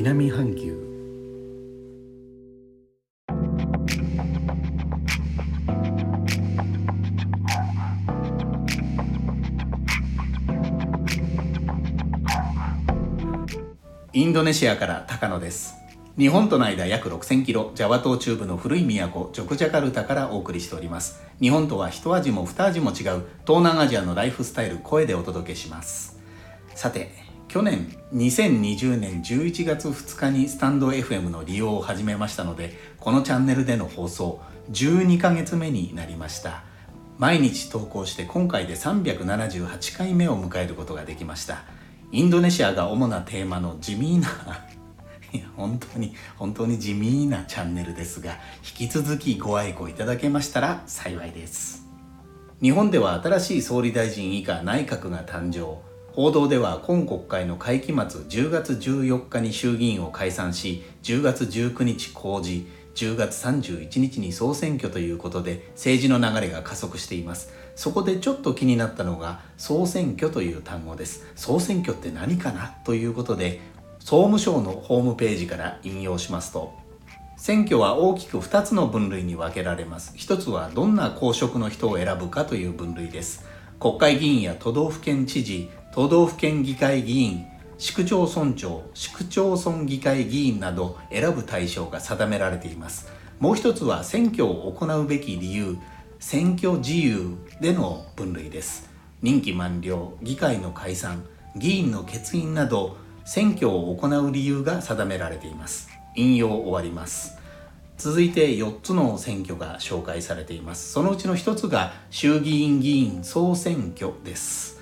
南半球。インドネシアから高野です。日本との間約6000キロジャワ島中部の古い都ジョクジャカルタからお送りしております。日本とは一味も二味も違う東南アジアのライフスタイル声でお届けします。さて去年2020年11月2日にスタンド FM の利用を始めましたのでこのチャンネルでの放送12ヶ月目になりました。毎日投稿して今回で378回目を迎えることができました。インドネシアが主なテーマの地味な いや本当に本当に地味なチャンネルですが引き続きご愛顧いただけましたら幸いです。日本では新しい総理大臣以下内閣が誕生。報道では今国会の会期末10月14日に衆議院を解散し10月19日公示10月31日に総選挙ということで政治の流れが加速しています。そこでちょっと気になったのが総選挙という単語です。総選挙って何かなということで総務省のホームページから引用しますと選挙は大きく2つの分類に分けられます。一つはどんな公職の人を選ぶかという分類です。国会議員や都道府県知事都道府県議会議員市区町村長市区町村議会議員など選ぶ対象が定められています。もう一つは選挙を行うべき理由選挙自由での分類です。任期満了議会の解散議員の欠員など選挙を行う理由が定められています。引用終わります。続いて4つの選挙が紹介されています。そのうちの1つが衆議院議員総選挙です。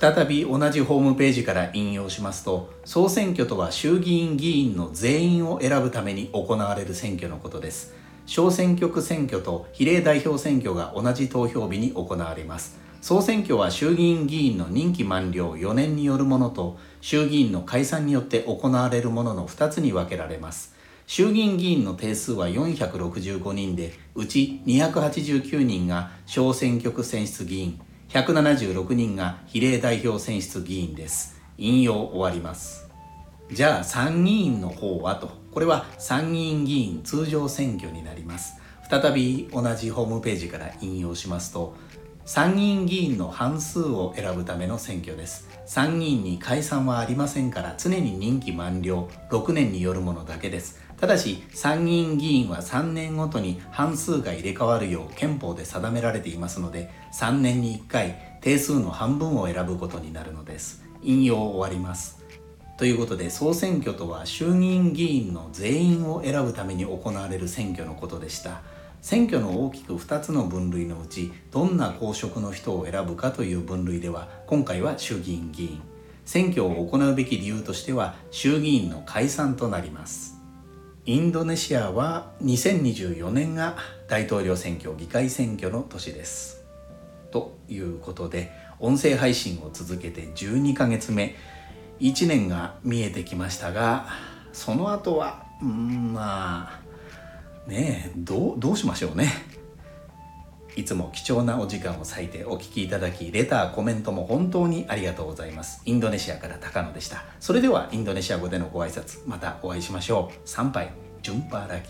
再び同じホームページから引用しますと総選挙とは衆議院議員の全員を選ぶために行われる選挙のことです。小選挙区選挙と比例代表選挙が同じ投票日に行われます。総選挙は衆議院議員の任期満了4年によるものと衆議院の解散によって行われるものの2つに分けられます。衆議院議員の定数は465人でうち289人が小選挙区選出議員。176人が比例代表選出議員です。引用終わります。じゃあ参議院の方はと。これは参議院議員通常選挙になります。再び同じホームページから引用しますと参議院議員の半数を選ぶための選挙です。参議院に解散はありませんから常に任期満了。6年によるものだけです。ただし参議院議員は3年ごとに半数が入れ替わるよう憲法で定められていますので3年に1回定数の半分を選ぶことになるのです。引用終わります。ということで総選挙とは衆議院議員の全員を選ぶために行われる選挙のことでした。選挙の大きく2つの分類のうちどんな公職の人を選ぶかという分類では今回は衆議院議員。選挙を行うべき理由としては衆議院の解散となります。インドネシアは2024年が大統領選挙議会選挙の年です。ということで音声配信を続けて12ヶ月目。1年が見えてきましたがその後はうんまあねえどうどうしましょうね。いつも貴重なお時間を割いてお聴きいただき、レター、コメントも本当にありがとうございます。インドネシアから高野でした。それではインドネシア語でのご挨拶、またお会いしましょう。参拝、ジュンパーラギ。